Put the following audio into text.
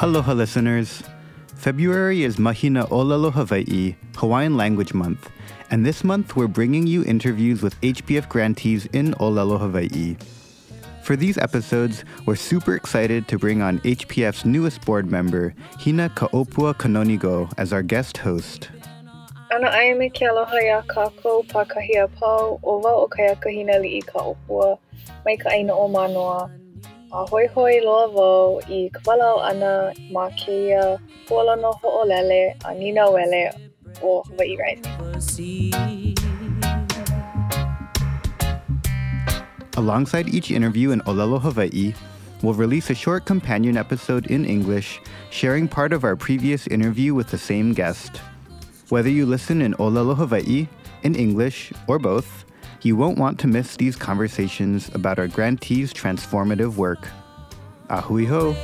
Aloha, listeners. February is Mahina Olelo Hawaii, Hawaiian Language Month, and this month we're bringing you interviews with HPF grantees in Olelo, Hawaii. For these episodes, we're super excited to bring on HPF's newest board member, Hina Kaopua Canonigo, as our guest host. Ana kākou pākahia pau o opua mai ka o manoa Loa wau i ana ma keia ho'olele a Nina Wele o Hawaii Rising. Alongside each interview in Olelo, Hawaii, we'll release a short companion episode in English, sharing part of our previous interview with the same guest. Whether you listen in Olelo, Hawaii, in English, or both, you won't want to miss these conversations about our grantees' transformative work. Ahui ho!